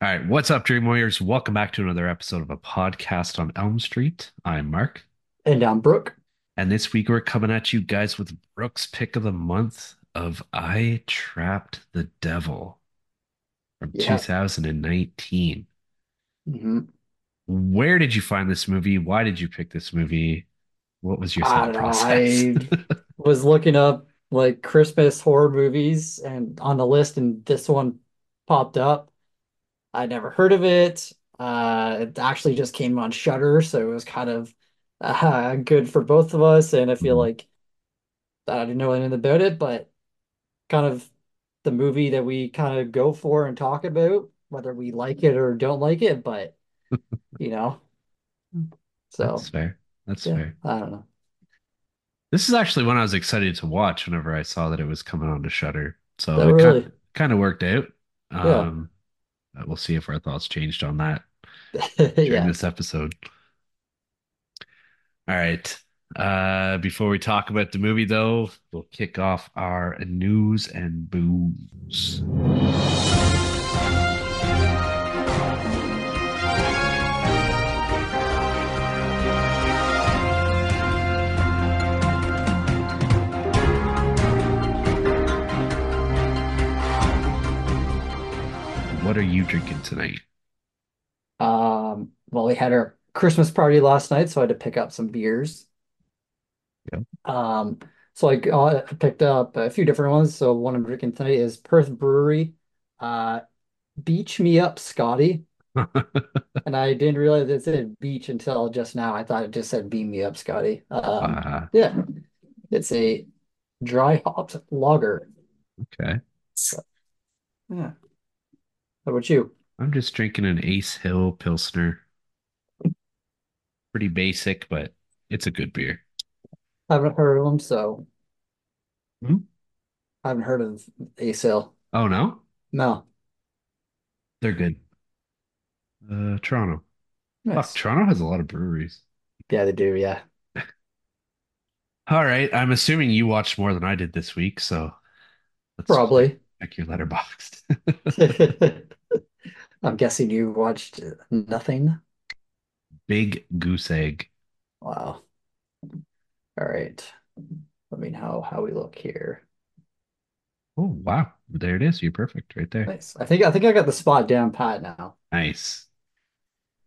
All right, what's up, Dream Warriors? Welcome back to another episode of a podcast on Elm Street. I'm Marc, And I'm Brooke, and this week we're coming at you guys with Brooke's pick of the month of I Trapped the Devil from yeah. 2019. hmm Where did you find this movie? Why did you pick this movie? What was your thought know. process? I was looking up like Christmas horror movies and on the list, and this one popped up. I never heard of it. Uh, it actually just came on Shudder, so it was kind of uh, good for both of us. And I feel like I didn't know anything about it, but kind of the movie that we kind of go for and talk about, whether we like it or don't like it. But you know, so That's fair. That's yeah, fair. I don't know. This is actually one I was excited to watch whenever I saw that it was coming on to Shudder. So Oh, it kind really? kind of worked out. Yeah. Um, Uh, We'll see if our thoughts changed on that during Yeah. this episode. All right. Uh, before we talk about the movie, though, we'll kick off our news and booze. What are you drinking tonight? Um, well, we had our Christmas party last night, so I had to pick up some beers. Yeah. Um, so I got, I picked up a few different ones. So one I'm drinking tonight is Perth Brewery, uh, Beach Me Up Scotty. And I didn't realize it said beach until just now. I thought it just said beam me up, Scotty. Um, Uh, yeah, it's a dry hopped lager. okay. So, yeah. How about you? I'm just drinking an Ace Hill Pilsner. Pretty basic, but it's a good beer. I haven't heard of them, so Hmm? I haven't heard of Ace Hill. Oh, no? No. They're good. Uh, Toronto. Fuck, Nice. Toronto has a lot of breweries. Yeah, they do. Yeah. All right. I'm assuming you watched more than I did this week, so let's Probably. check your letterboxd. I'm guessing you watched nothing. Big Goose Egg. Wow. All right. Let me know how we look here. Oh, wow. There it is. You're perfect right there. Nice. I think I think I got the spot down pat now. Nice.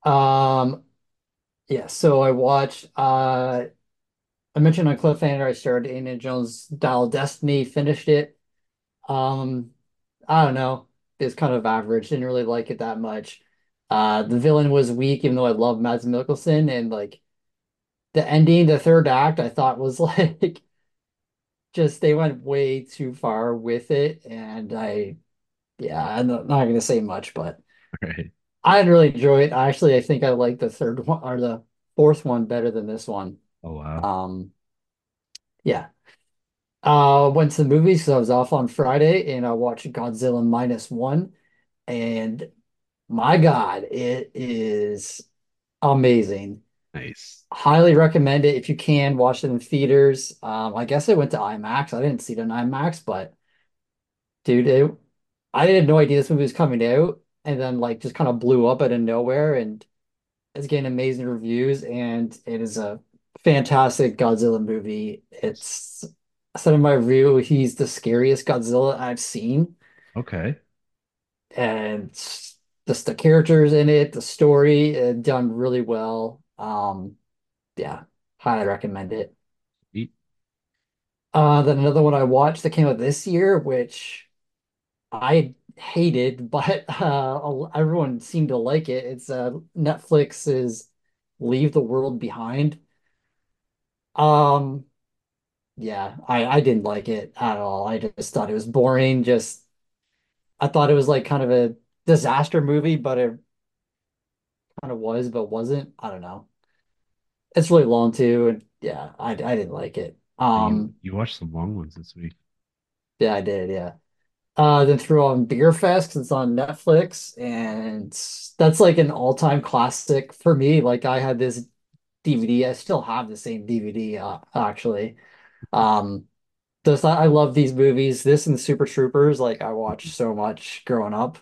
Um, yeah, so I watched uh I mentioned on Cliffhanger I started Indiana Jones Dial Destiny, finished it. Um, I don't know. It's kind of average. Didn't really like it that much. Uh, the villain was weak, even though I love Mads Mikkelsen, and like the ending, the third act, I thought was like just they went way too far with it, and I yeah, I'm not, not gonna say much, but right. I didn't really enjoy it. Actually, I think I like the third one or the fourth one better than this one. Oh, wow. Um, yeah. Uh, went to the movies because I was off on Friday, and I watched Godzilla minus one, and my God, it is amazing. Nice. Highly recommend it if you can watch it in theaters. Um, I guess I went to IMAX. I didn't see it in IMAX, but dude, it, I had no idea this movie was coming out, and then like just kind of blew up out of nowhere, and it's getting amazing reviews, and it is a fantastic Godzilla movie. It's said in my review, he's the scariest Godzilla I've seen, Okay. and just the characters in it, the story, uh, done really well. Um, yeah, highly recommend it. Eat. Uh, then another one I watched that came out this year, which I hated, but uh, everyone seemed to like it. It's uh, Netflix's Leave the World Behind. Um, yeah, I I didn't like it at all. I just thought it was boring. Just I thought it was like kind of a disaster movie, but it kind of was, but wasn't. I don't know. It's really long too, and yeah, I I didn't like it. You Um, you watched some long ones this week. yeah, I did. Yeah. Uh, then threw on Beer Fest it's on Netflix, and that's like an all-time classic for me. Like I had this DVD, I still have the same DVD, uh, actually. Um, this I love these movies. This and Super Troopers, like I watched so much growing up.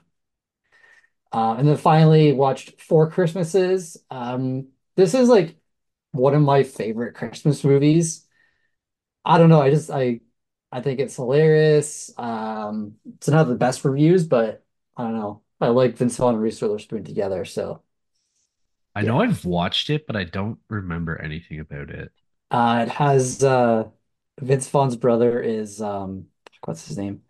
Uh, and then finally watched Four Christmases. Um, this is like one of my favorite Christmas movies. I don't know. I just I I think it's hilarious. Um, it's not the best reviews, but I don't know. I like Vince Vaughn and Reese Witherspoon together, so I know yeah. I've watched it, but I don't remember anything about it. Uh, it has uh, Vince Vaughn's brother is um, what's his name?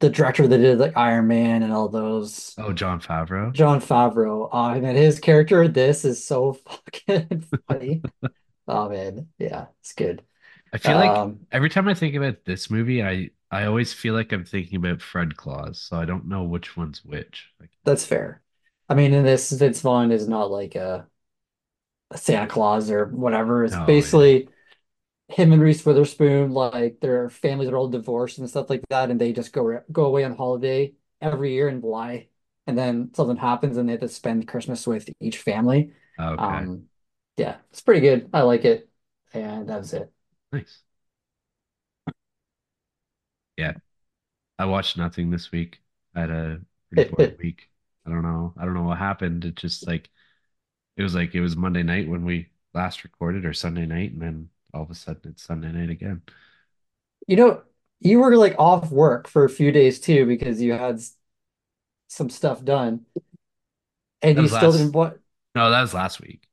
The director that did like Iron Man and all those. Oh, Jon Favreau. Jon Favreau. Uh, and his character, this is so fucking funny. Oh man, yeah, it's good. I feel like Um, every time I think about this movie, I I always feel like I'm thinking about Fred Claus, so I don't know which one's which. Like, that's fair. I mean, in this, Vince Vaughn is not like a, a Santa Claus or whatever. It's basically. yeah. Him and Reese Witherspoon, like their families are all divorced and stuff like that, and they just go go away on holiday every year and lie, and then something happens and they have to spend Christmas with each family. Okay. Um, yeah, it's pretty good. I like it, and that's it. Nice. Yeah. I watched nothing this week. I had a pretty boring week. I don't know. I don't know what happened. It just like it was like it was Monday night when we last recorded or Sunday night, and then all of a sudden it's Sunday night again. You know, you were like off work for a few days too because you had some stuff done, and you was still didn't what no, that was last week.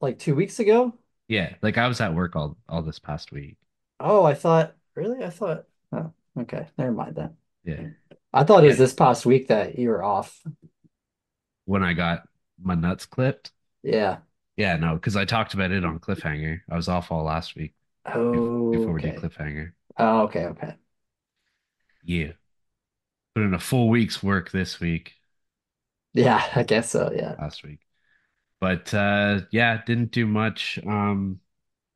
like two weeks ago. Yeah, like I was at work all all this past week. Oh, I thought really? I thought. Oh, okay, never mind then. Yeah. I thought it was Yeah. this past week that you were off. When I got my nuts clipped. Yeah. Yeah, no, because I talked about it on Cliffhanger. I was off all last week bef- before we did Cliffhanger. Oh, okay. Okay. Yeah. Put in a full week's work this week, Yeah, I guess so. Yeah. last week. But uh yeah, didn't do much. Um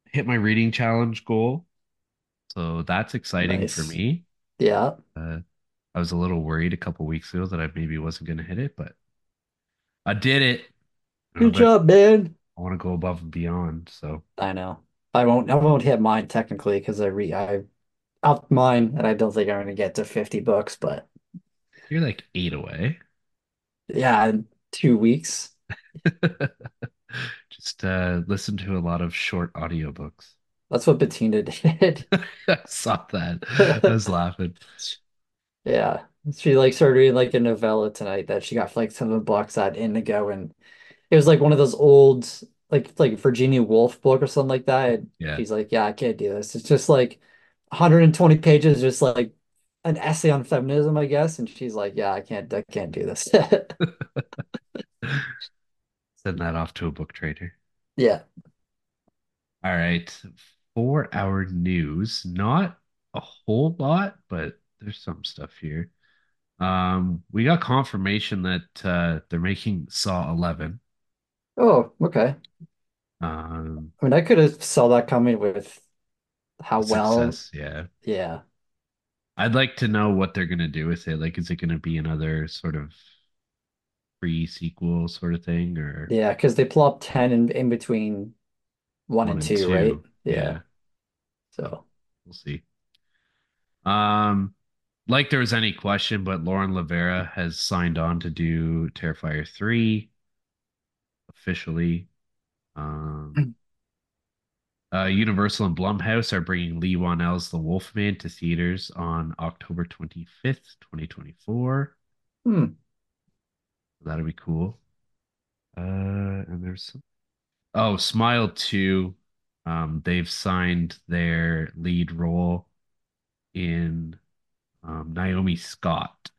hit my reading challenge goal. So that's exciting for me. Yeah. Uh I was a little worried a couple weeks ago that I maybe wasn't going to hit it, but I did it. Good job, man. I want to go above and beyond. So I know. I won't. I won't hit mine technically because I re I upped mine, and I don't think I'm gonna get to 50 books. But you're like eight away. yeah, in two weeks. Just uh listen to a lot of short audiobooks. That's what Bettina did. I saw that. I was laughing. Yeah. She like started reading like a novella tonight that she got for like seven bucks at Indigo and it was like one of those old like like Virginia Woolf book or something like that. And Yeah. she's like, Yeah, I can't do this. It's just like 120 pages, just like an essay on feminism, I guess. And she's like, Yeah, I can't I can't do this. Send that off to a book trader. Yeah. All right. For our news, not a whole lot, but there's some stuff here. Um, we got confirmation that uh they're making Saw 11. Oh, okay. Um, I mean, I could have saw that coming with how the well, success, yeah. yeah. I'd like to know what they're gonna do with it. Like, is it gonna be another sort of pre-sequel sort of thing or Yeah, because they plopped 10 in, in between one one and and two, right? Yeah. Yeah. So we'll see. Um, like there was any question, but Lauren LaVera has signed on to do Terrifier 3 officially. Um, uh, Universal and Blumhouse are bringing Leigh Whannell's The Wolfman to theaters on October 25th, 2024. hmm. That'll be cool. Uh, and there's some... Oh, Smile 2. Um, they've signed their lead role in um, Naomi Scott.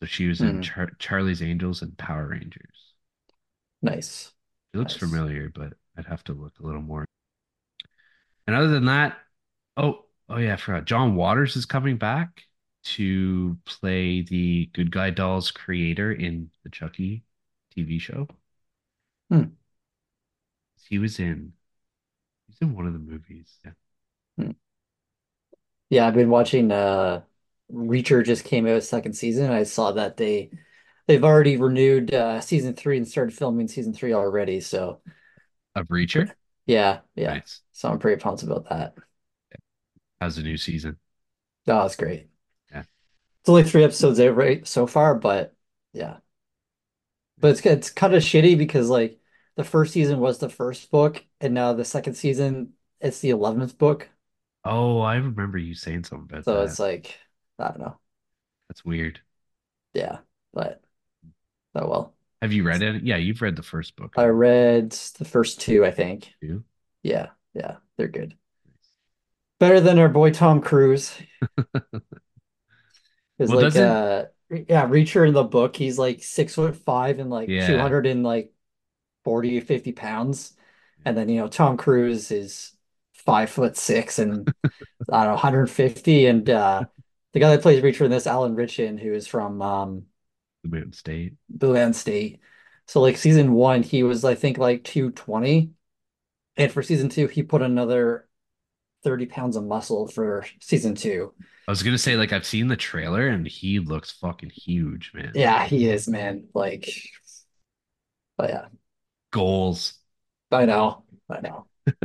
So she was in Hmm. Char Charlie's Angels and Power Rangers. Nice. It looks Nice. familiar, but I'd have to look a little more. And other than that, oh, oh yeah, I forgot. John Waters is coming back to play the Good Guy Dolls creator in the Chucky TV show. Hmm. He was in he's in one of the movies. Yeah. Hmm. Yeah, I've been watching uh Reacher just came out second season. I saw that they they've already renewed uh season three and started filming season three already. So Of Reacher. yeah, yeah. Nice. So I'm pretty pumped about that. How's the new season? Oh, it's great. Yeah. It's only three episodes out right so far, but Yeah. But it's it's kind of shitty because like the first season was the first book, and now the second season it's the 11th book. Oh, I remember you saying something about So that. it's like, I don't know. That's weird. Yeah. But oh well. Have you read it? Yeah, you've read the first book, I read the first two, I think. Too? Yeah. Yeah. They're good. Better than our boy Tom Cruise. Because Well, like uh yeah, Reacher in the book, he's like six foot five and like yeah. 200 and like 40 or 50 pounds. And then, you know, Tom Cruise is five foot six and I don't know, 150. And uh the guy that plays Reacher in this, Alan Ritchson, who is from um The Mountain State. Boohan State. So like season one, he was I think like 220. And for season two, he put another 30 pounds of muscle for season two. I was gonna say, like, I've seen the trailer and he looks fucking huge, man. Yeah, he is, man. Like, but yeah, Goals. I know. I know.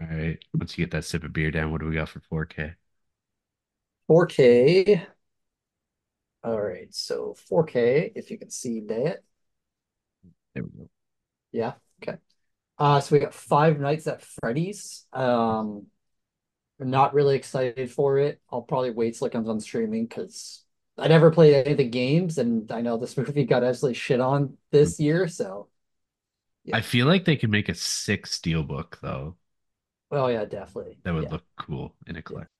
All right. Once you get that sip of beer down, what do we got for 4K? 4K. All right, so 4K, if you can see that. There we go. Yeah, okay. Uh, so we got Five Nights at Freddy's. Um, I'm not really excited for it. I'll probably wait till it comes on streaming because I never played any of the games, and I know this movie got absolutely shit on this year. So I feel like they could make a sick steelbook though. Oh yeah, definitely. That would Yeah. look cool in a Yeah. collection.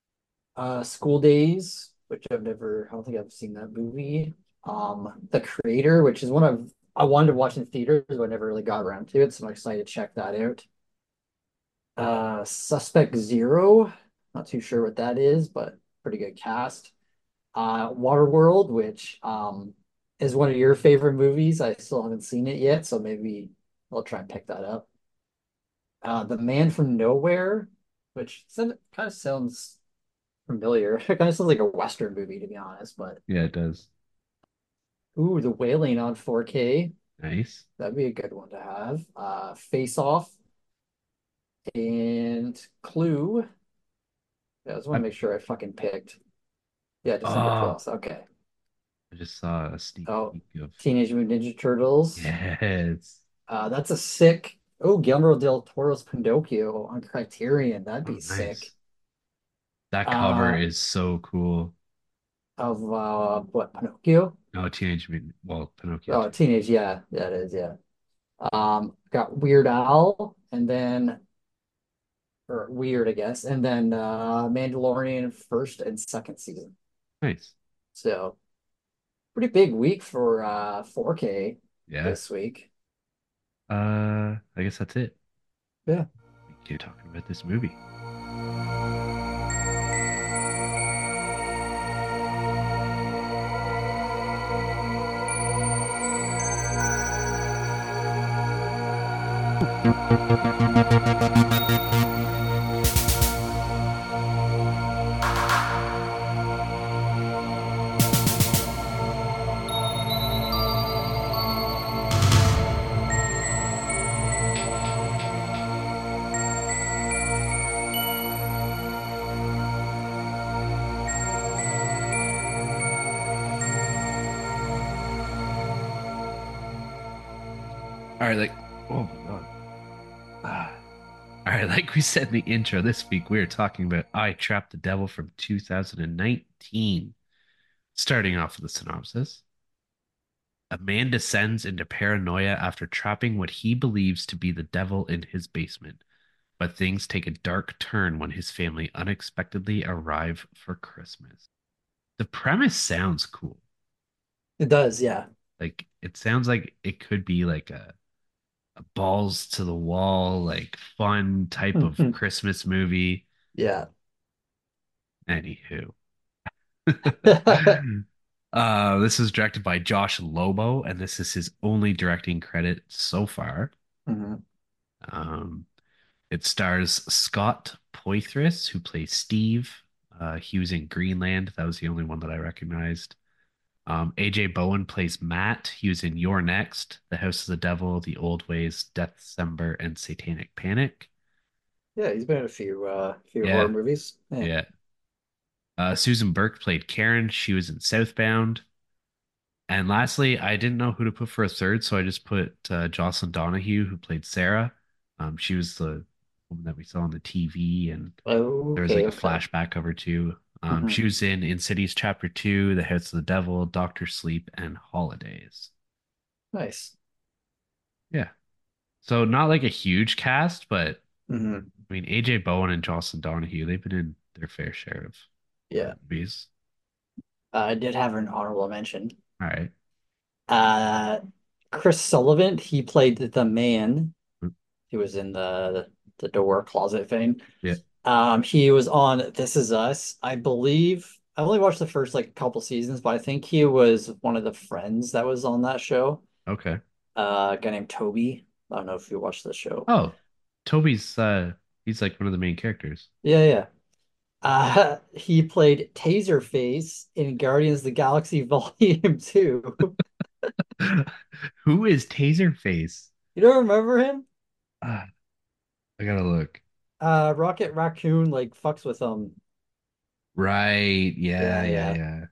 Uh, School Days, which I've never, I don't think I've seen that movie. Um, The Creator, which is one of I wanted to watch in theaters, but I never really got around to it, so I'm excited to check that out. Uh, Suspect Zero, not too sure what that is, but pretty good cast. Uh, Waterworld, which um is one of your favorite movies. I still haven't seen it yet, so maybe I'll try and pick that up. Uh, The Man from Nowhere, which kind of sounds familiar. It kind of sounds like a Western movie, to be honest. But Yeah, it does. ooh, The Wailing on 4K. Nice. That'd be a good one to have. Uh, Face Off and Clue. Yeah, I just want to make sure I fucking picked. Yeah, December oh, 12th. Okay. I just saw a sneak Oh, peek of Teenage Mutant Ninja Turtles. yes. Uh, that's a sick. Oh, Guillermo del Toro's Pinocchio on Criterion. That'd Oh, be sick. That cover Uh, is so cool. of uh, what Pinocchio? No, Teenage Mutant, well, Pinocchio Oh, teenage. Yeah, that is. Yeah. Um, got Weird Al, and then or Weird, I guess, and then uh, Mandalorian first and second season. Nice. So pretty big week for uh 4K Yeah. this week. Uh, I guess that's it. Yeah. Thank you talking about this movie. Said in the intro, this week we are talking about I Trapped the Devil from 2019. Starting off with the synopsis. A man descends into paranoia after trapping what he believes to be the devil in his basement. But things take a dark turn when his family unexpectedly arrive for Christmas. The premise sounds cool. It does, yeah. Like it sounds like it could be like a, a balls to the wall, like fun type of Christmas movie. Yeah. Anywho. uh, this is directed by Josh Lobo, and this is his only directing credit so far. Mhm. Um, it stars Scott Poythress, who plays Steve. Uh, he was in Greenland. That was the only one that I recognized. Um, AJ Bowen plays Matt. He was in You're Next, The House of the Devil, The Old Ways, Death December, and Satanic Panic. Yeah, he's been in a few uh few horror movies. Yeah. yeah. Uh, Susan Burke played Karen. She was in Southbound. And lastly, I didn't know who to put for a third, so I just put uh, Jocelyn Donahue, who played Sarah. Um, she was the woman that we saw on the TV, and there was Okay, like a okay. flashback of her too. Um, she Mhm. was in Insidious Chapter Two, The House of the Devil, Doctor Sleep, and Holidays. Nice. Yeah, so not like a huge cast, but hmm I mean AJ Bowen and Jocelyn Donahue, they've been in their fair share of Yeah. movies. Uh, I did have an honorable mention. All right. Uh, Chris Sullivan, he played the man. He was in the the door closet thing. Yeah. Um, he was on This Is Us, I believe. I only watched the first like couple seasons, but I think he was one of the friends that was on that show. Okay. Uh, a guy named Toby. I don't know if you watched the show. Oh, Toby's uh he's like one of the main characters. Yeah, yeah. Uh, he played Taserface in Guardians of the Galaxy Volume 2. Who is Taserface? You don't remember him? Ah, I gotta look. Uh, Rocket Raccoon like fucks with him. Right. Yeah, Yeah, yeah, yeah.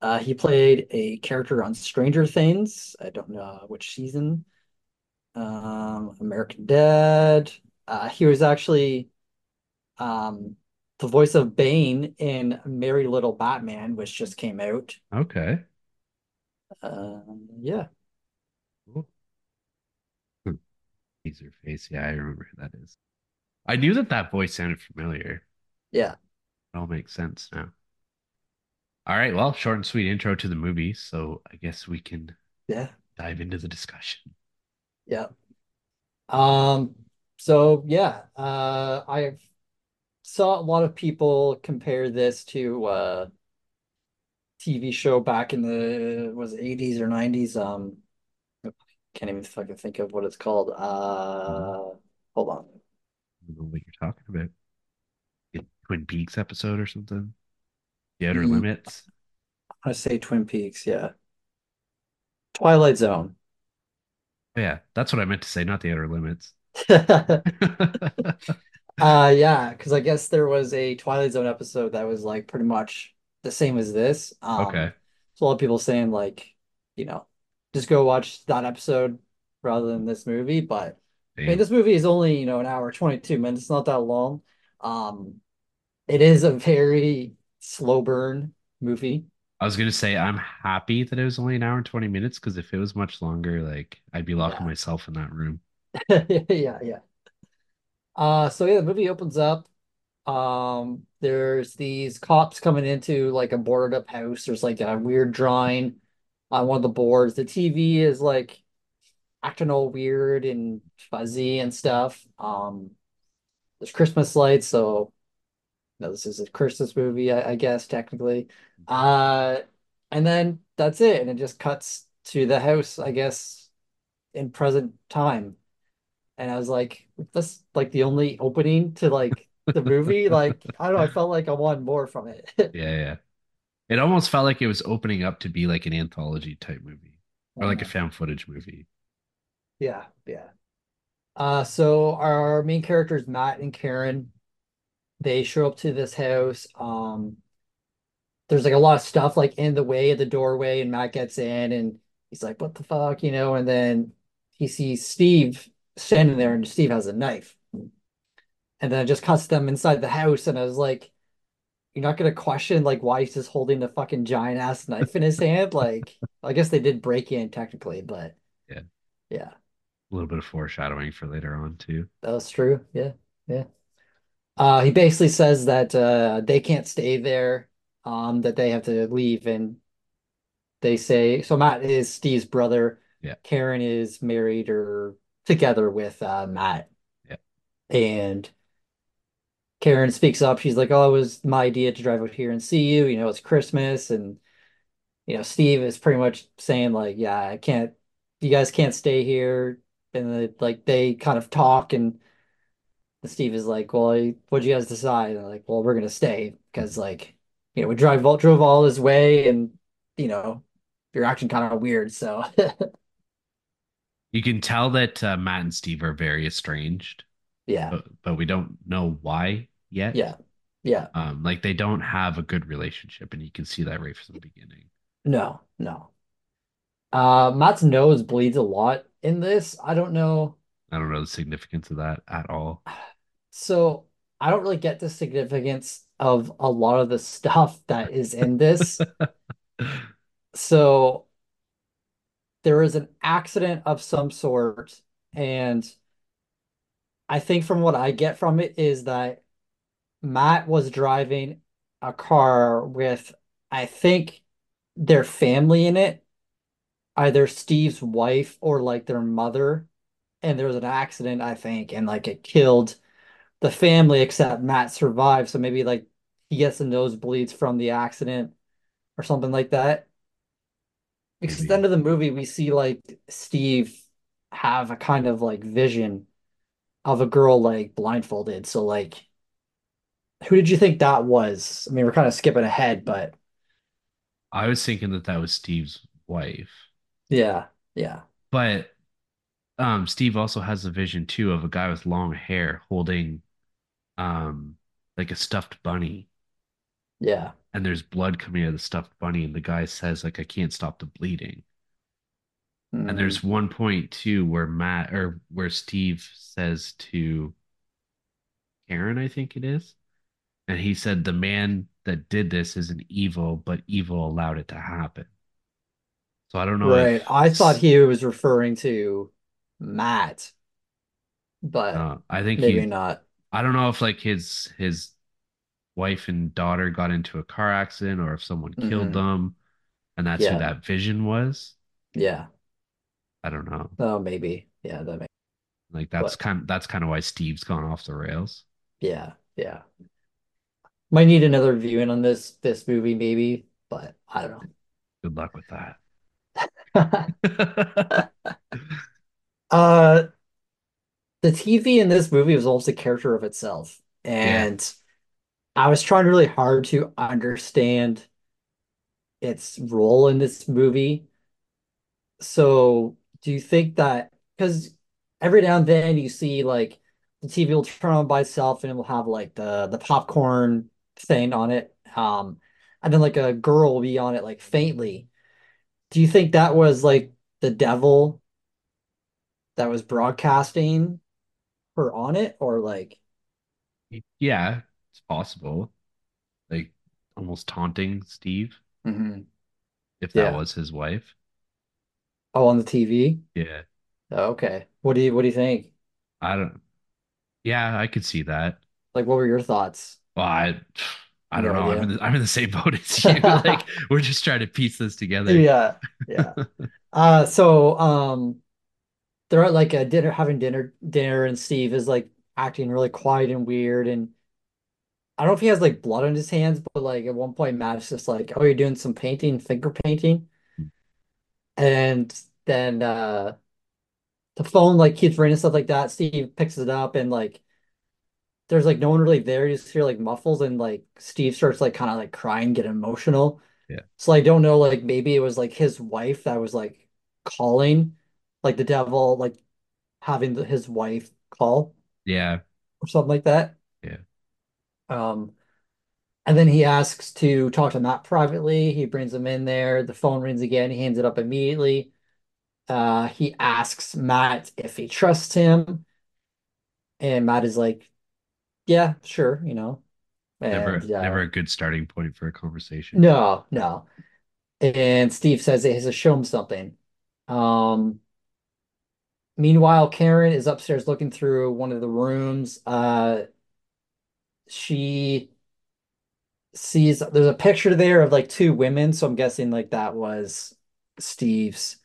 Uh, he played a character on Stranger Things. I don't know which season. Um, American Dad. Uh, he was actually um the voice of Bane in Merry Little Batman, which just came out. Okay. Um, yeah, Cool. Hmm. Taserface. Yeah, I remember who that is. I knew that that voice sounded familiar. yeah, It all makes sense now. All right. Well, short and sweet intro to the movie. So I guess we can yeah, dive into the discussion. yeah. Um, so yeah, uh, I saw a lot of people compare this to uh TV show back in the was it 80s or 90s. Um, can't even fucking think of what it's called. Uh, hold on. Don't know what you're talking about. Twin Peaks episode or something. The Outer E- Limits. I say Twin Peaks, yeah. Twilight Zone. Oh, yeah, that's what I meant to say, not the Outer Limits. Uh yeah, because I guess there was a Twilight Zone episode that was like pretty much the same as this. Um, Okay. so a lot of people saying like, you know, just go watch that episode rather than this movie. But I mean, this movie is only, you know, an hour, 22 minutes, it's not that long. Um, it is a very slow burn movie. I was gonna say I'm happy that it was only an hour and 20 minutes because if it was much longer, like I'd be locking Yeah. myself in that room. Yeah, yeah. Uh, so yeah, the movie opens up. Um, there's these cops coming into like a boarded up house. There's like a weird drawing on one of the boards. The TV is like acting all weird and fuzzy and stuff. Um, there's Christmas lights, so you know, this is a Christmas movie, I, I guess, technically. Uh, and then that's it, and it just cuts to the house, I guess, in present time. And I was like, that's like the only opening to like the movie. Like, I don't know, I felt like I wanted more from it. Yeah, yeah. It almost felt like it was opening up to be like an anthology type movie or like a found footage movie. Yeah, yeah. Uh, so our main characters, Matt and Karen, they show up to this house. Um, there's like a lot of stuff like in the way of the doorway, and Matt gets in and he's like, what the fuck, you know, and then he sees Steve standing there and Steve has a knife. And then it just cuts them inside the house, and I was like, You're not gonna question like why he's just holding the fucking giant ass knife in his hand? Like, I guess they did break in technically, but Yeah. yeah, A little bit of foreshadowing for later on too. That's true. Yeah, yeah. Uh, he basically says that uh they can't stay there, um, that they have to leave, and they say so. Matt is Steve's brother. Yeah. Karen is married or together with uh Matt, Yeah. and Karen speaks up. She's like, "Oh, it was my idea to drive out here and see you. You know, it's Christmas and." you know, Steve is pretty much saying like, yeah, I can't, you guys can't stay here. And like they kind of talk and Steve is like, well, what'd you guys decide? And like, well, we're gonna stay because like, you know, we drive drove all this way and you know, you're acting kind of weird. So You can tell that uh, Matt and Steve are very estranged, yeah, but but we don't know why yet. yeah, yeah. Um, like they don't have a good relationship, and you can see that right from the beginning. No, no. Uh, Matt's nose bleeds a lot in this. I don't know. I don't know the significance of that at all. So I don't really get the significance of a lot of the stuff that is in this. So there is an accident of some sort, and I think from what I get from it is that Matt was driving a car with, I think, their family in it, either Steve's wife or like their mother. And there was an accident, I think, and like it killed the family, except Matt survived. So maybe like he gets the nosebleeds from the accident or something like that. Because at the end of the movie, we see like Steve have a kind of like vision of a girl like blindfolded. So like, who did you think that was? I mean, we're kind of skipping ahead, but I was thinking that that was Steve's wife, yeah, yeah, but um, Steve also has a vision too of a guy with long hair holding um like a stuffed bunny, yeah. and there's blood coming out of the stuffed bunny, and the guy says like I can't stop the bleeding. And Mm, there's one point too where Matt or where Steve says to Karen, I think it is, and he said the man that did this is an evil, but evil allowed it to happen. So I don't know right. if I thought he was referring to Matt, but uh, I think maybe he not. I don't know if like his his wife and daughter got into a car accident or if someone killed hmm them and that's who that vision was. yeah. I don't know. Oh, maybe. Yeah, that makes. Like that's But kind of that's kind of why Steve's gone off the rails. yeah, yeah. Might need another viewing on this this movie, maybe, but I don't know. Good luck with that. Uh, the TV in this movie was almost a character of itself, Yeah. and I was trying really hard to understand its role in this movie. So, do you think that because every now and then you see like the TV will turn on by itself and it will have like the the popcorn thing on it, um, and then like a girl will be on it like faintly. Do you think that was like the devil that was broadcasting her on it, or like, Yeah, it's possible. Like almost taunting Steve Mhm. if that Yeah. was his wife. Oh, on the TV? Yeah. Oh, okay. What do you what do you think? I don't yeah, I could see that. Like, what were your thoughts? Well, I I don't No know. I'm in the, I'm in the same boat as you. Like we're just trying to piece this together. Yeah, yeah. Uh, so um, they're at like a dinner, having dinner, dinner, and Steve is like acting really quiet and weird, and I don't know if he has like blood on his hands, but like at one point, Matt's just like, "Oh, you're doing some painting, finger painting," and then uh, the phone like keeps ringing and stuff like that. Steve picks it up, and like there's like no one really there. You just hear like muffles, and like Steve starts like kind of like crying, get emotional. Yeah. So I don't know, like maybe it was like his wife that was like calling, like the devil, like having the, his wife call Yeah. or something like that. Yeah. Um, and then he asks to talk to Matt privately. He brings him in there. The phone rings again. He hands it up immediately. Uh, he asks Matt if he trusts him, and Matt is like, "Yeah, sure," you know. And Never never uh, a good starting point for a conversation. no, no. And Steve says he has to show him something. Um, Meanwhile, Karen is upstairs looking through one of the rooms. Uh, she sees there's a picture there of like two women, so I'm guessing like that was Steve's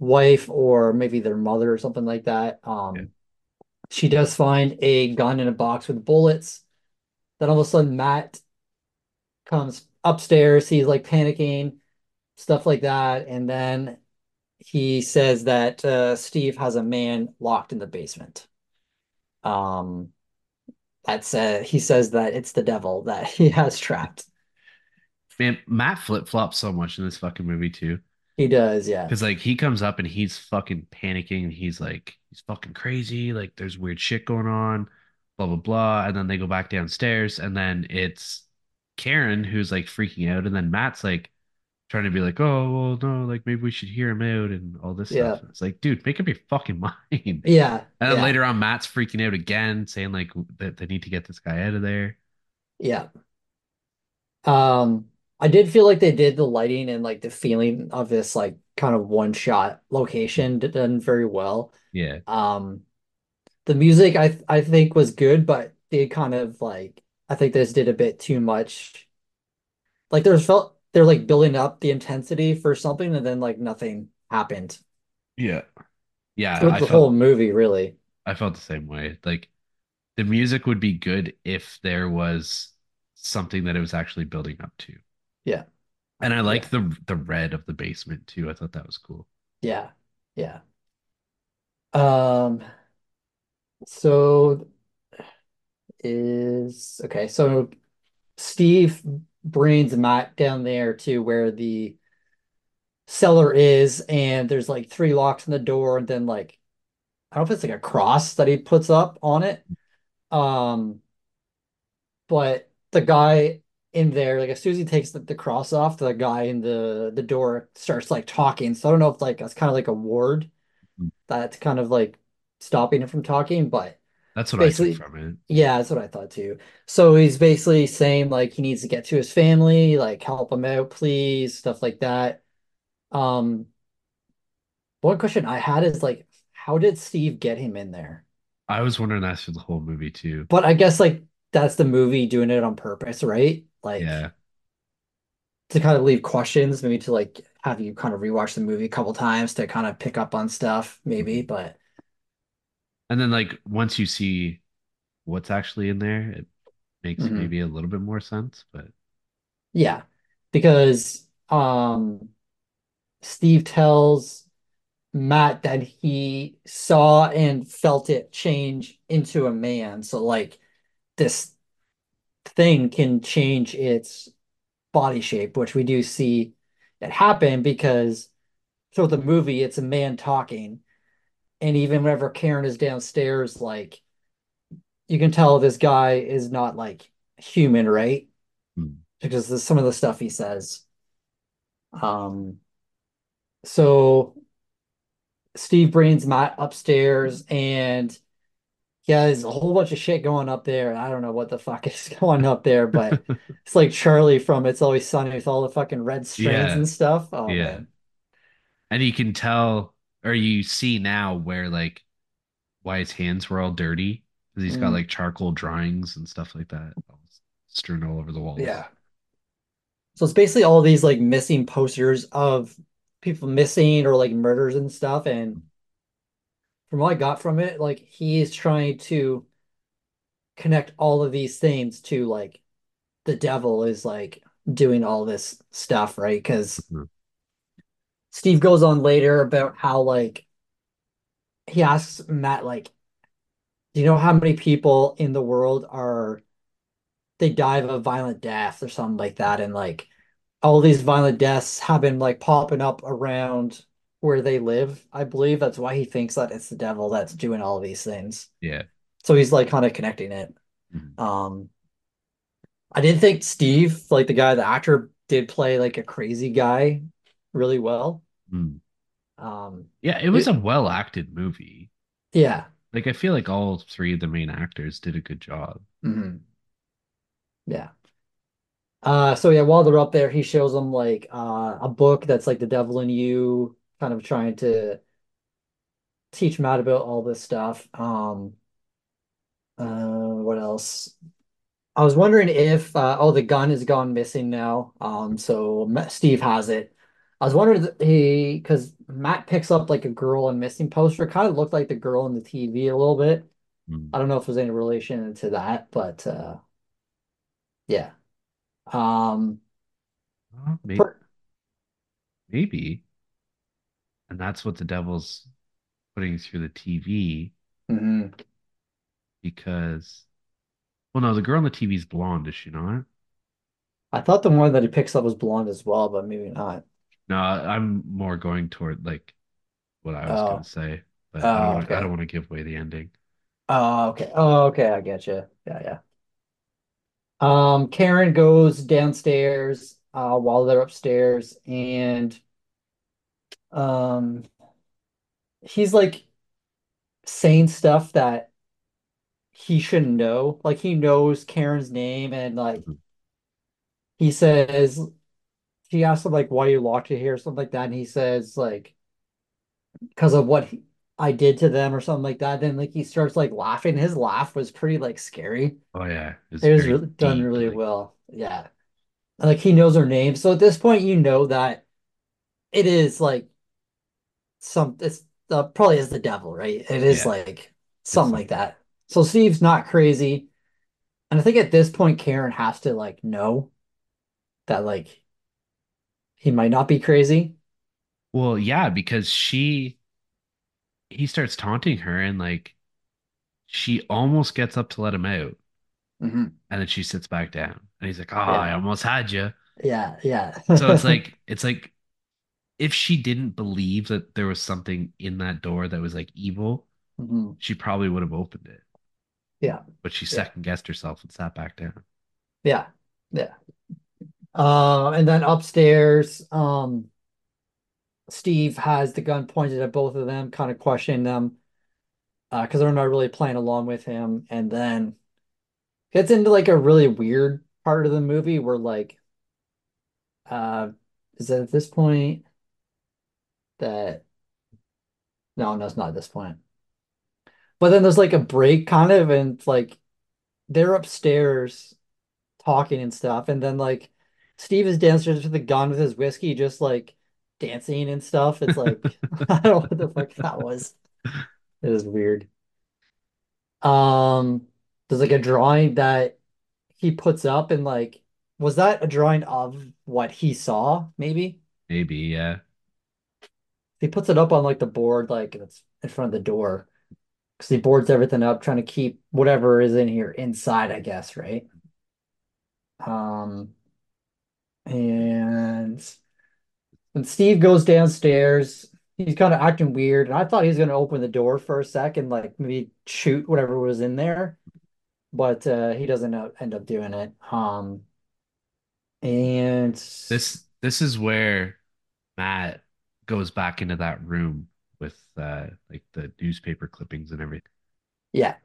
wife or maybe their mother or something like that. Yeah. Um, she does find a gun in a box with bullets. Then all of a sudden, Matt comes upstairs. He's like panicking, stuff like that, and then he says that uh, Steve has a man locked in the basement. Um, That's uh he says that it's the devil that he has trapped. Man, Matt flip flops so much in this fucking movie too. He does, yeah. Cause like he comes up and he's fucking panicking and he's like he's fucking crazy. Like there's weird shit going on, blah blah blah. And then they go back downstairs and then it's Karen who's like freaking out, and then Matt's like trying to be like, oh, well, no, like maybe we should hear him out and all this stuff. Yeah. And it's like, dude, make up your fucking mind. Yeah. And then Yeah. later on, Matt's freaking out again, saying like that they need to get this guy out of there. Yeah. Um, I did feel like they did the lighting and like the feeling of this like kind of one shot location done very well. Yeah. Um, the music I I think was good, but they kind of like I think this did a bit too much. Like there's felt they're like building up the intensity for something and then like nothing happened Yeah. Yeah, the whole movie, really. I felt the same way. Like the music would be good if there was something that it was actually building up to. Yeah. And I Yeah. like the the red of the basement too. I thought that was cool. Yeah. Yeah. Um, so is okay, so Steve brings Matt down there to where the cellar is, and there's like three locks on the door, and then like I don't know if it's like a cross that he puts up on it. Um, but the guy in there, like as soon as he takes the, the cross off, the guy in the the door starts like talking. So I don't know if like that's kind of like a ward that's kind of like stopping him from talking, but That's what I took from it. yeah, that's what I thought too. So he's basically saying like he needs to get to his family, like help him out, please, stuff like that. Um, one question I had is like, how did Steve get him in there? I was wondering that through the whole movie too. But I guess like that's the movie doing it on purpose, right? Like Yeah. to kind of leave questions, maybe to like have you kind of rewatch the movie a couple times to kind of pick up on stuff, maybe. Mhm. But And then like once you see what's actually in there, it makes mhm. maybe a little bit more sense. But Yeah, because um Steve tells Matt that he saw and felt it change into a man. So like this thing can change its body shape, which we do see it happen because throughout the movie it's a man talking. And even whenever Karen is downstairs, like you can tell this guy is not like human, right? hmm, Because of some of the stuff he says. Um, so Steve brings Matt upstairs and yeah, there's a whole bunch of shit going up there. I don't know what the fuck is going up there, but it's like Charlie from It's Always Sunny with all the fucking red strands yeah, and stuff. Oh yeah. man. And you can tell or you see now where like why his hands were all dirty because he's got Mm, like charcoal drawings and stuff like that strewn all over the walls. yeah. So it's basically all these like missing posters of people missing or like murders and stuff. And from what I got from it, like he is trying to connect all of these things to like the devil is like doing all this stuff, right? Because Mhm. Steve goes on later about how like he asks Matt like, do you know how many people in the world are they die of a violent death or something like that? And like all these violent deaths have been like popping up around where they live. I believe that's why he thinks that it's the devil that's doing all these things. Yeah. So he's like kind of connecting it. Mhm. Um, I did think Steve, like the guy, the actor, did play like a crazy guy really well. Mm. Um, Yeah, it was a well acted movie. yeah. Like I feel like all three of the main actors did a good job. mhm, Yeah. Uh, so yeah, while they're up there, he shows them like uh, a book that's like The Devil in You, kind of trying to teach Matt about all this stuff. Um, uh, what else? I was wondering if uh, oh the gun has gone missing now. Um, so Steve has it. I was wondering if he because Matt picks up like a girl on missing poster, kind of looked like the girl in the TV a little bit. Mm. I don't know if there's any relation to that, but uh, yeah. Um, Uh, may- per maybe. And that's what the devil's putting through the TV mhm. because, well, no, the girl on the TV is blonde, is she not? I thought the one that he picks up was blonde as well, but maybe not. No, I'm more going toward like what I was gonna Oh, say, but I don't oh, want to. I don't okay. want to give away the ending. Oh, okay. Oh, okay. I get you. Yeah, yeah. Um, Karen goes downstairs. uh, while they're upstairs, and um, he's like saying stuff that he shouldn't know. Like he knows Karen's name, and like Mhm. he says, she asks him like, "Why you locked it here?" or something like that, and he says like, "Because of what he- I did to them," or something like that. Then like he starts like laughing. His laugh was pretty like scary. Oh yeah, it's It was really done really Like well. Yeah. Like he knows her name. So at this point, you know that it is like some it's uh, probably is the devil, right? It is yeah, like it's something like that. So Steve's not crazy. And I think at this point, Karen has to like know that like he might not be crazy. Well, yeah, because she he starts taunting her and like she almost gets up to let him out, hmm and then she sits back down, and he's like, "Ah, I almost had you." Yeah. Yeah. So it's like it's like if she didn't believe that there was something in that door that was like evil, hmm she probably would have opened it. Yeah. But she second guessed herself and sat back down. Yeah. Yeah. Uh, and then upstairs, um, Steve has the gun pointed at both of them, kind of questioning them, uh, because they're not really playing along with him. And then gets into like a really weird part of the movie where like, uh, is that at this point that no, no, it's not at this point. But then there's like a break kind of, and like they're upstairs talking and stuff, and then like Steve is downstairs with the gun with his whiskey, just like dancing and stuff. It's like I don't know what the fuck that was. It was weird. Um, there's like a drawing that he puts up, and like, was that a drawing of what he saw? Maybe Maybe, yeah. He puts it up on like the board, like it's in front of the door, because he boards everything up, trying to keep whatever is in here inside, I guess, right? Um, and when Steve goes downstairs, he's kind of acting weird, and I thought he was gonna open the door for a second, like maybe shoot whatever was in there, but uh, he doesn't end up doing it. Um, and This this is where Matt goes back into that room with uh like the newspaper clippings and everything. yeah,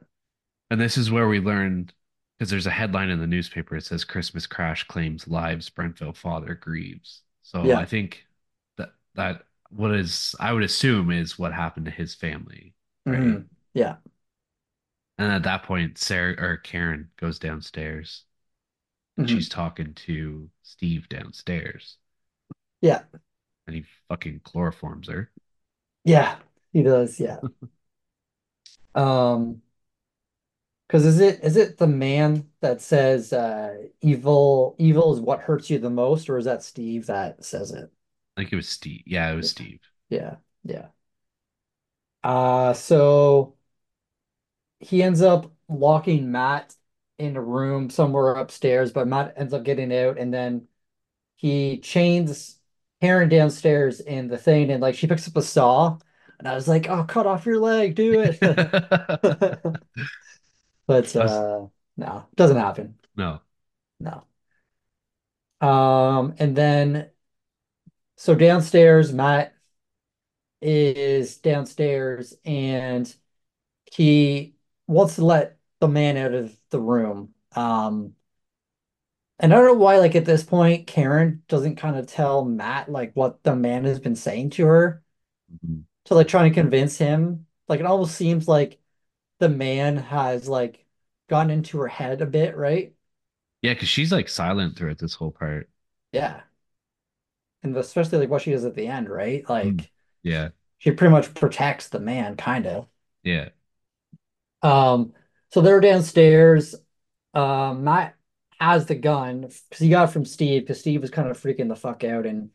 And this is where we learned because there's a headline in the newspaper. It says Christmas crash claims lives Brentville father grieves. So I think that that what is I would assume is what happened to his family, right? hmm yeah, And at that point, Sarah or Karen goes downstairs and she's talking to Steve downstairs yeah, and he fucking chloroforms her. yeah, he does, yeah. Um, because is it is it the man that says uh evil evil is what hurts you the most, or is that Steve that says it? I think it was Steve. Yeah, it was Steve. yeah, yeah. Uh, so he ends up locking Matt in a room somewhere upstairs, but Matt ends up getting out, and then he chains Karen downstairs in the thing, and like she picks up a saw, and I was like, "Oh, cut off your leg, do it!" But uh, no, doesn't happen. no. No. Um, and then so downstairs, Matt is downstairs, and he wants to let the man out of the room. Um, and I don't know why, like at this point, Karen doesn't kind of tell Matt like what the man has been saying to her Mhm. to like try to convince him. Like it almost seems like the man has like gotten into her head a bit, right? Yeah, because she's like silent throughout this whole part. Yeah. And especially like what she does at the end, right? Mm. Like Yeah, she pretty much protects the man, kind of. yeah. Um, so they're downstairs. Um, Matt has the gun because he got it from Steve because Steve was kind of freaking the fuck out and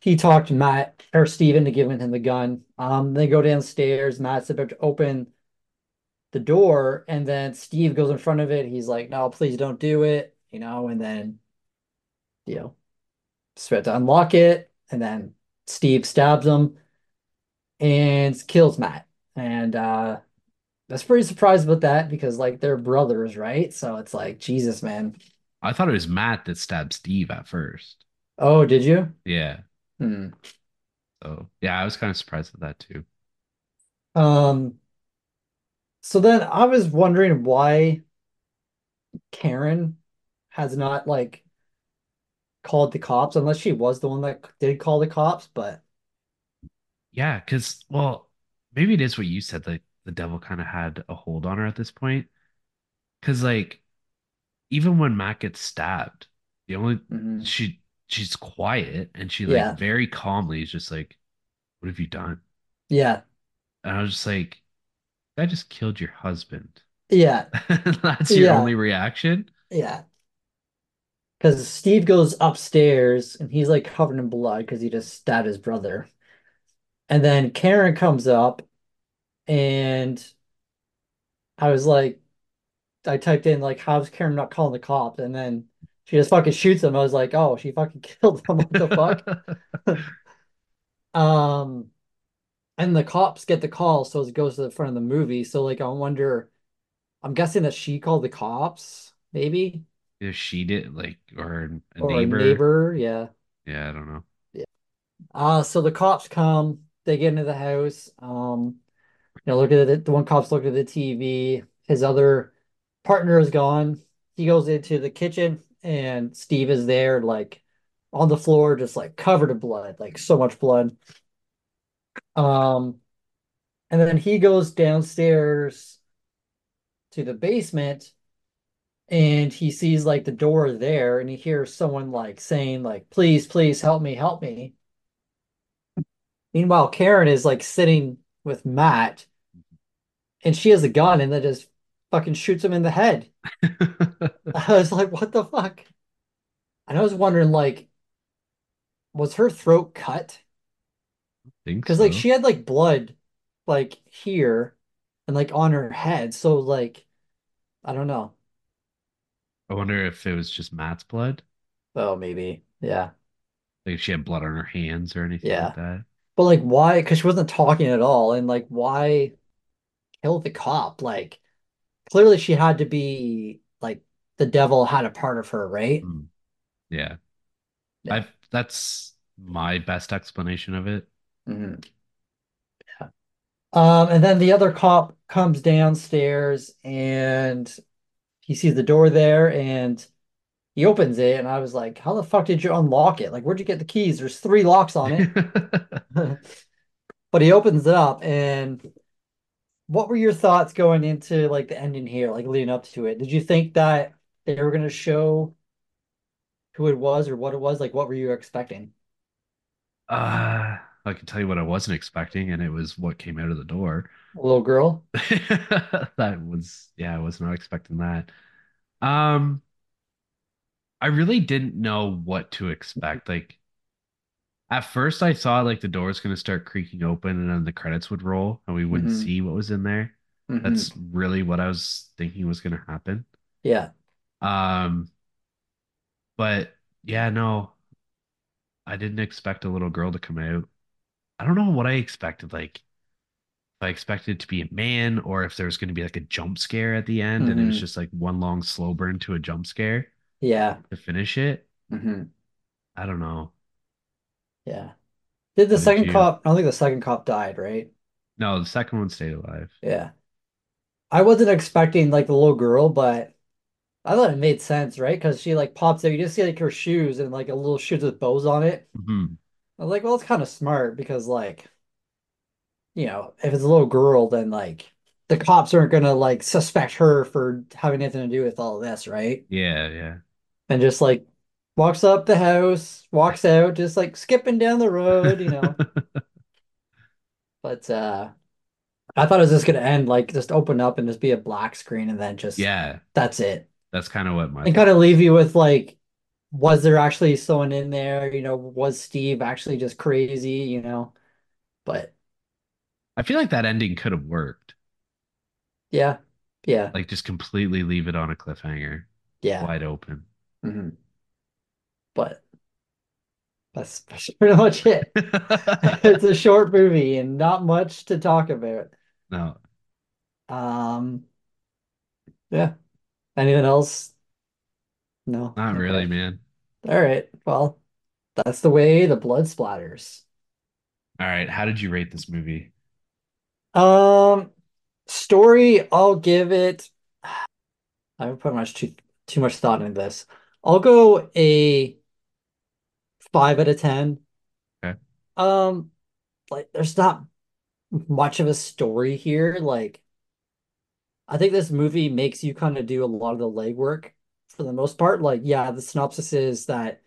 he talked Matt or Steve to giving him the gun. Um, they go downstairs. Matt's about to open the door, and then Steve goes in front of it. He's like, "No, please don't do it," you know, and then you know, it's about to unlock it, and then Steve stabs him and kills Matt. And uh I was pretty surprised about that because like they're brothers, right? So it's like, Jesus, man. I thought it was Matt that stabbed Steve at first. Oh, did you? Yeah. Hmm. So yeah, I was kind of surprised at that too. Um, so then I was wondering why Karen has not like called the cops, unless she was the one that did call the cops, but Yeah, because well, maybe it is what you said, like the devil kind of had a hold on her at this point. Because like even when Matt gets stabbed, the only mhm. she she's quiet and she like Yeah. very calmly is just like, "What have you done?" Yeah. And I was just like, "I just killed your husband." Yeah. That's your Yeah. only reaction? Yeah. Because Steve goes upstairs and he's like covered in blood because he just stabbed his brother. And then Karen comes up and I was like, I typed in like, how's Karen not calling the cops? And then she just fucking shoots him. I was like, oh, she fucking killed him. What the fuck? Um, and the cops get the call, so it goes to the front of the movie. So like, I wonder. I'm guessing that she called the cops, maybe, If she did like or a or a neighbor. neighbor. Yeah. Yeah, I don't know. Yeah. Uh, so the cops come, they get into the house. Um, you know, look at it. The one cop's looking at the TV. His other partner is gone. He goes into the kitchen and Steve is there, like on the floor, just like covered in blood, like so much blood. Um, and then he goes downstairs to the basement and he sees like the door there and he hears someone like saying like please please help me help me meanwhile Karen is like sitting with Matt and she has a gun and then just fucking shoots him in the head. I was like what the fuck? And I was wondering like was her throat cut? Think because like she had like blood like here and like on her head. So like I don't know. I wonder if it was just Matt's blood. oh maybe. Yeah. Like if she had blood on her hands or anything like yeah. that. but like why? Because she wasn't talking at all. And like why kill the cop like clearly she had to be like the devil had a part of her, right? Hmm. Yeah. Yeah. I've that's my best explanation of it. Mhm. Um, and then the other cop comes downstairs and he sees the door there and he opens it. And I was like, how the fuck did you unlock it? Like, where'd you get the keys? There's three locks on it. But he opens it up. And what were your thoughts going into like the ending here, like leading up to it? Did you think that they were going to show who it was or what it was? Like, what were you expecting? Uh, I can tell you what I wasn't expecting, and it was what came out of the door. A little girl? That was, yeah, I was not expecting that. Um, I really didn't know what to expect. Like at first I saw like the door was gonna start creaking open and then the credits would roll and we wouldn't hmm see what was in there. hmm That's really what I was thinking was gonna happen. Yeah. Um, but yeah, no, I didn't expect a little girl to come out. I don't know what I expected. Like if I expected it to be a man or if there was going to be like a jump scare at the end and it was hmm just like one long slow burn to a jump scare Yeah. to finish it. hmm I don't know. Yeah. Did the did second you? cop, I don't think the second cop died, right? No, the second one stayed alive. Yeah. I wasn't expecting like the little girl, but I thought it made sense, right? Because she like pops out, you just see like her shoes and like a little shoes with bows on it. hmm I was like, well, it's kind of smart because like, you know, if it's a little girl, then like the cops aren't gonna like suspect her for having anything to do with all of this, right? Yeah, yeah. And just like walks up the house, walks out, just like skipping down the road, you know. But uh I thought it was just gonna end like just open up and just be a black screen and then just Yeah, that's it. that's kind of what my And kind of leave you with like, was there actually someone in there? You know, was Steve actually just crazy, you know? But I feel like that ending could have worked. yeah, yeah, Like just completely leave it on a cliffhanger, yeah. wide open. hmm But that's, pretty much it. It's a short movie and not much to talk about. No, Um, yeah. Anything else? No. not really, man. All right. Well. That's the way the blood splatters. All right, how did you rate this movie? Um, story, I'll give it. I haven't put much too too much thought into this. I'll go a five out of ten. Okay. Um, like there's not much of a story here. Like I think this movie makes you kind of do a lot of the legwork for the most part. Like, yeah, the synopsis is that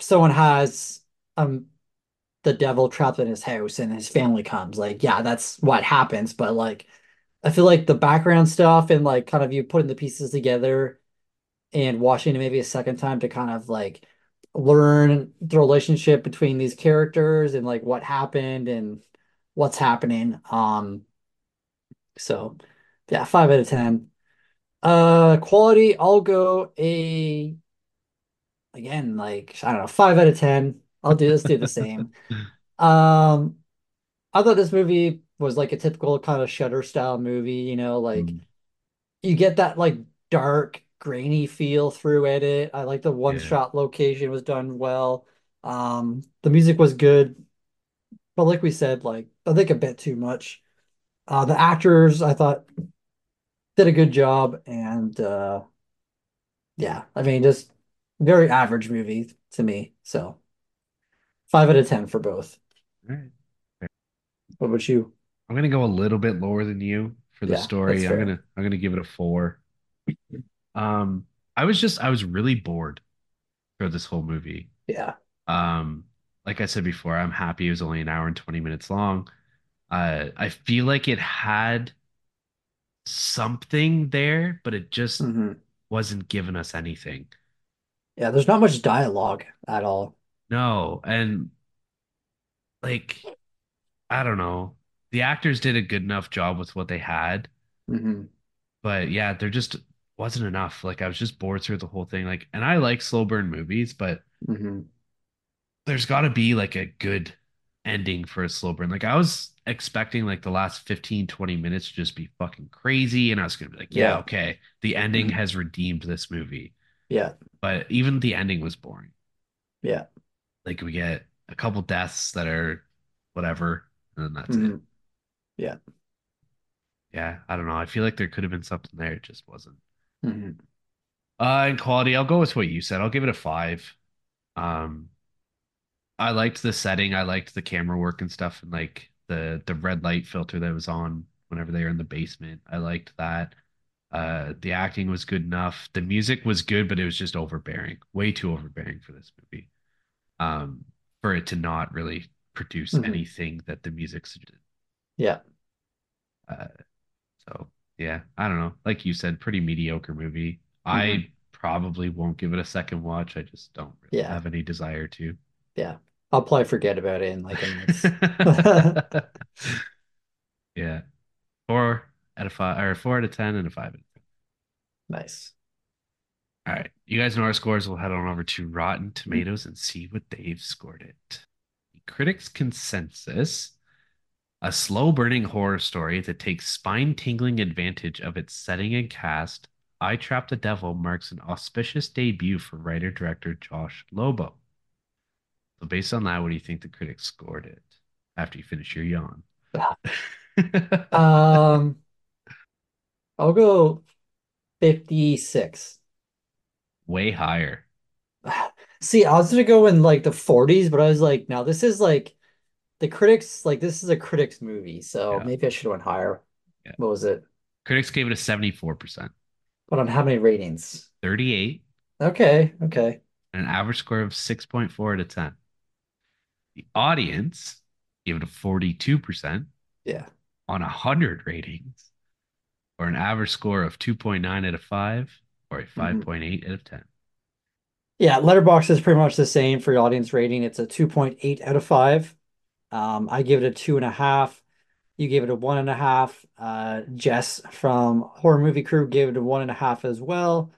someone has um the devil trapped in his house and his family comes. Like, yeah, that's what happens. But like I feel like the background stuff and like kind of you putting the pieces together and watching it maybe a second time to kind of like learn the relationship between these characters and like what happened and what's happening. Um, so yeah, five out of ten. Uh, quality, I'll go a again like I don't know, five out of ten. I'll do let's do the same. Um, I thought this movie was like a typical kind of Shudder style movie, you know, like Mm, you get that like dark, grainy feel through it. I like the one yeah. shot location was done well. Um, the music was good, but like we said, like I think a bit too much. Uh, the actors I thought did a good job, and uh, yeah, I mean just very average movie to me. So five out of ten for both. All right. What about you? I'm gonna go a little bit lower than you for the Yeah, story. I'm gonna I'm gonna give it a four. Um, I was just I was really bored for this whole movie. Yeah. Um, like I said before, I'm happy it was only an hour and 20 minutes long. Uh, I feel like it had something there, but it just hmm wasn't giving us anything. Yeah, there's not much dialogue at all. No, and like I don't know. The actors did a good enough job with what they had, hmm but yeah, they're just wasn't enough. Like I was just bored through the whole thing. Like, and I like slow burn movies, but hmm there's got to be like a good ending for a slow burn. Like I was expecting like the last 15 20 minutes to just be fucking crazy and I was going to be like, yeah, Yeah. okay, the ending hmm has redeemed this movie. Yeah. But even the ending was boring. Yeah. Like we get a couple deaths that are whatever and then that's it. hmm Yeah. Yeah, I don't know. I feel like there could have been something there, it just wasn't. Hmm Uh, in quality, I'll go with what you said. I'll give it a five. Um, I liked the setting. I liked the camera work and stuff, and like the the red light filter that was on whenever they were in the basement. I liked that. Uh, the acting was good enough. The music was good, but it was just overbearing, way too overbearing for this movie. Um, for it to not really produce hmm anything that the music suggested. Yeah. Uh, so yeah, I don't know. Like you said, pretty mediocre movie. hmm I probably won't give it a second watch. I just don't really Yeah. have any desire to. Yeah. I'll probably forget about it in like a minute. Yeah. Four out of five, or four out of ten and a five out of ten. Nice. All right. You guys know our scores. We'll head on over to Rotten Tomatoes and see what they've scored it. The critics' consensus a slow burning horror story that takes spine tingling advantage of its setting and cast. I Trapped the Devil marks an auspicious debut for writer director Josh Lobo. So, based on that, what do you think the critics scored it after you finish your yawn? Um, I'll go 56. Way higher. See, I was gonna go in like the 40s, but I was like, no, this is like the critics, like this is a critics movie, so Yeah. maybe I should have went higher. Yeah. What was it? Critics gave it a 74%, But on how many ratings? 38, Okay, okay. an average score of 6.4 out of 10. The audience gave it a 42% Yeah. on 100 ratings, or an average score of 2.9 out of 5, or a Mhm. 5.8 out of 10. Yeah, Letterboxd is pretty much the same for your audience rating. It's a 2.8 out of 5. Um, I give it a two and a half. You gave it a one and a half. Uh, Jess from Horror Movie Crew gave it a one and a half as well.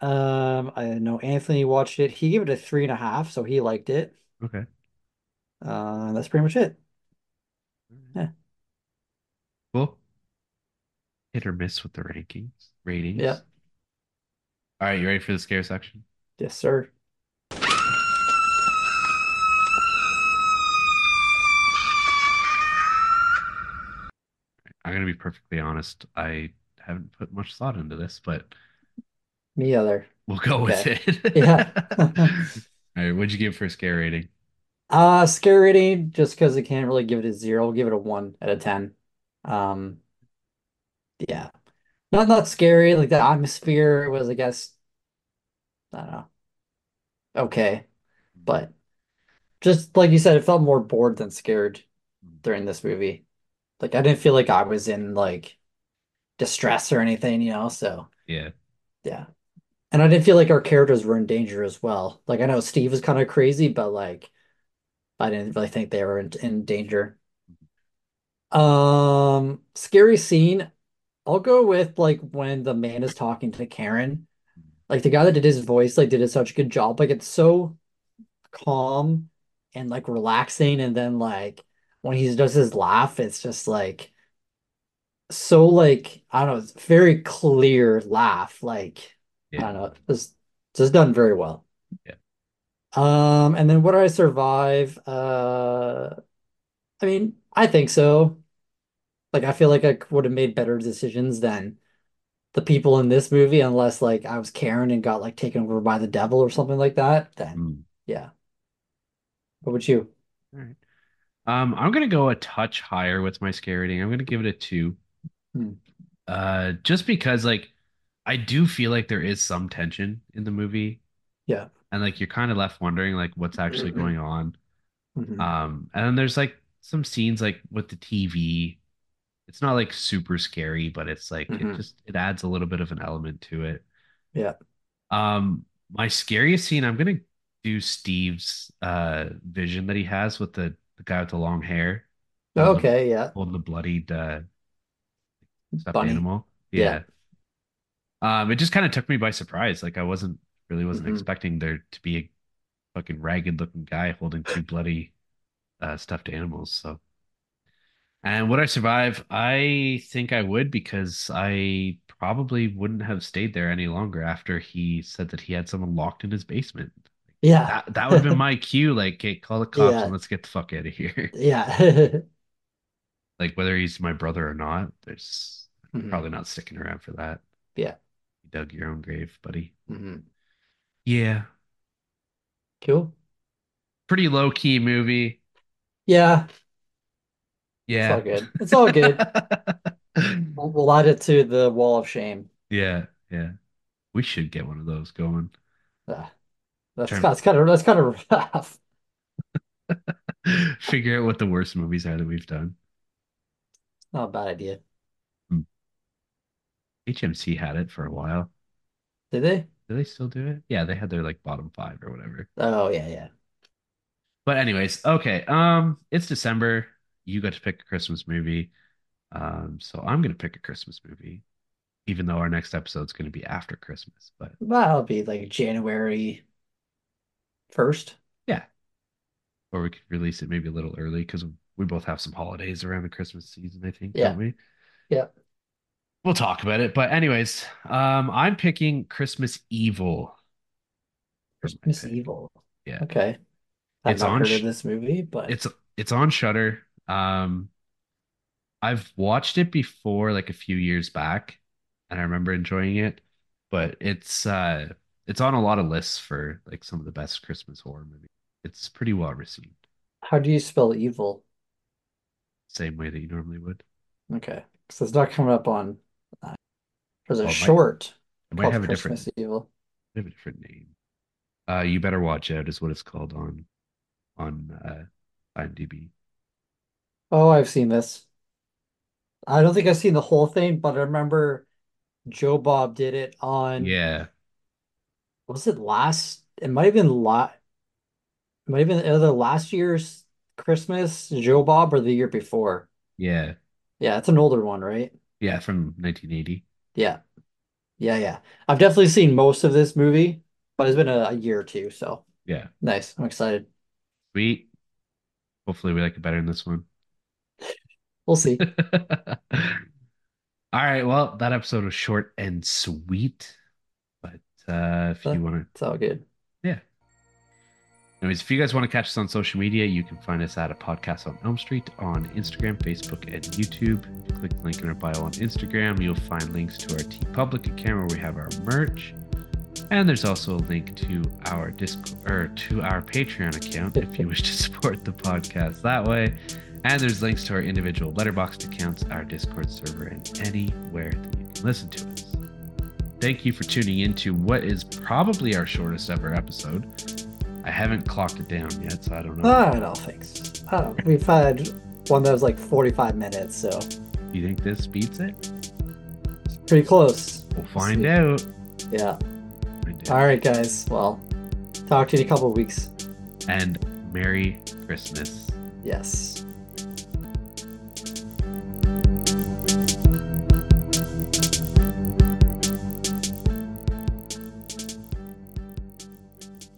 Um, I know Anthony watched it. He gave it a three and a half, so he liked it. Okay. Uh, that's pretty much it. Yeah. Cool. Hit or miss with the rankings, ratings. Yeah. All right, you ready for the scare section? Yes, sir. Be perfectly honest, I haven't put much thought into this, but Me other. we'll go with Okay. it. Yeah. All right, what'd you give for a scare rating? Uh, scare rating, just because I can't really give it a zero, I'll give it a one out of ten. Um, yeah. Not not scary, like the atmosphere was, I guess, I don't know, okay. But just like you said, it felt more bored than scared during this movie. Like I didn't feel like I was in like distress or anything, you know, so Yeah. yeah. And I didn't feel like our characters were in danger as well. Like I know Steve was kind of crazy, but like I didn't really think they were in, in danger. Um, scary scene. I'll go with like when the man is talking to Karen. Like the guy that did his voice, like did such a good job. Like it's so calm and like relaxing, and then like when he does his laugh, it's just like so like I don't know, it's very clear laugh. Like I don't know, just just done very well. Yeah. Um, and then would I survive? Uh, I mean, I think so. Like I feel like I would have made better decisions than the people in this movie, unless like I was Karen and got like taken over by the devil or something like that. Then Mm. yeah. What would you? All right. Um, I'm gonna go a touch higher with my scare rating. I'm gonna give it a two. Hmm. Uh, just because like I do feel like there is some tension in the movie, Yeah. and like you're kind of left wondering like what's actually going on. Mhm. Um, and then there's like some scenes like with the TV. It's not like super scary, but it's like it Mhm. just it adds a little bit of an element to it. Yeah. Um, my scariest scene, I'm gonna do Steve's uh vision that he has with the the guy with the long hair holding the Okay. Yeah. holding the bloodied uh stuffed Bunny. animal. Yeah. Yeah. Um, it just kind of took me by surprise. Like I wasn't really wasn't Mhm. expecting there to be a fucking ragged looking guy holding two bloody uh stuffed animals. So and would I survive? I think I would because I probably wouldn't have stayed there any longer after he said that he had someone locked in his basement. Yeah. That that would have been my cue. Like, okay, call the cops and let's get the fuck out of here. Yeah. Like whether he's my brother or not, there's Mhm. probably not sticking around for that. Yeah. You dug your own grave, buddy. Mhm. Yeah. Cool. Pretty low key movie. Yeah. Yeah. It's all good. It's all good. We'll, we'll add it to the wall of shame. Yeah, yeah. We should get one of those going. Ah, that's Try that's kind of that's kind of rough. figure out what the worst movies are that we've done. Not a bad idea. Hmm. HMC had it for a while. Did they? Do they still do it? Yeah, they had their like bottom five or whatever. Oh yeah, yeah. But anyways, okay. Um, it's December. You got to pick a Christmas movie. Um, so I'm gonna pick a Christmas movie, even though our next episode's gonna be after Christmas. But That'll be like January 1st. yeah, or we could release it maybe a little early because we both have some holidays around the Christmas season, I think, Yeah. don't we? Yeah. We'll talk about it. But anyways, um, I'm picking Christmas Evil Christmas. Evil. Yeah. Okay. I've It's not on heard of this movie, but it's it's on Shudder. Um, I've watched it before, like a few years back, and I remember enjoying it. But it's uh it's on a lot of lists for like some of the best Christmas horror movies. It's pretty well received, how do you spell evil? same way that you normally would. Okay. So it's not coming up on uh, there's a it might short it might called have a different Christmas Evil. have a different name. Uh, you better watch out is what it's called on on uh IMDb. Oh, I've seen this. I don't think I've seen the whole thing, but I remember Joe Bob did it on Yeah, was it last? It might have been la it might have been either last year's Christmas Joe Bob or the year before. yeah, Yeah, it's an older one, right? yeah, from 1980. Yeah. Yeah, yeah. I've definitely seen most of this movie, but it's been a, a year or two, so Yeah, nice. I'm excited. sweet. Hopefully, we like it better than this one. We'll see. All right, well, that episode was short and sweet, uh if you want to, it's all good. yeah. Anyways, if you guys want to catch us on social media, you can find us at a podcast on Elm Street on Instagram, Facebook, and YouTube. Click the link in our bio on Instagram, you'll find links to our T Public account where we have our merch. And there's also a link to our Discord or to our Patreon account if you wish to support the podcast that way. And there's links to our individual letterboxd accounts, our Discord server, and anywhere that you can listen to us. Thank you for tuning in to what is probably our shortest ever episode. I haven't clocked it down yet, so I don't know. I don't think so. Uh, we've had one that was like 45 minutes, so you think this beats it? it's pretty close. We'll find out. Yeah. Find out. All right, guys. Well, talk to you in a couple of weeks. And Merry Christmas. Yes.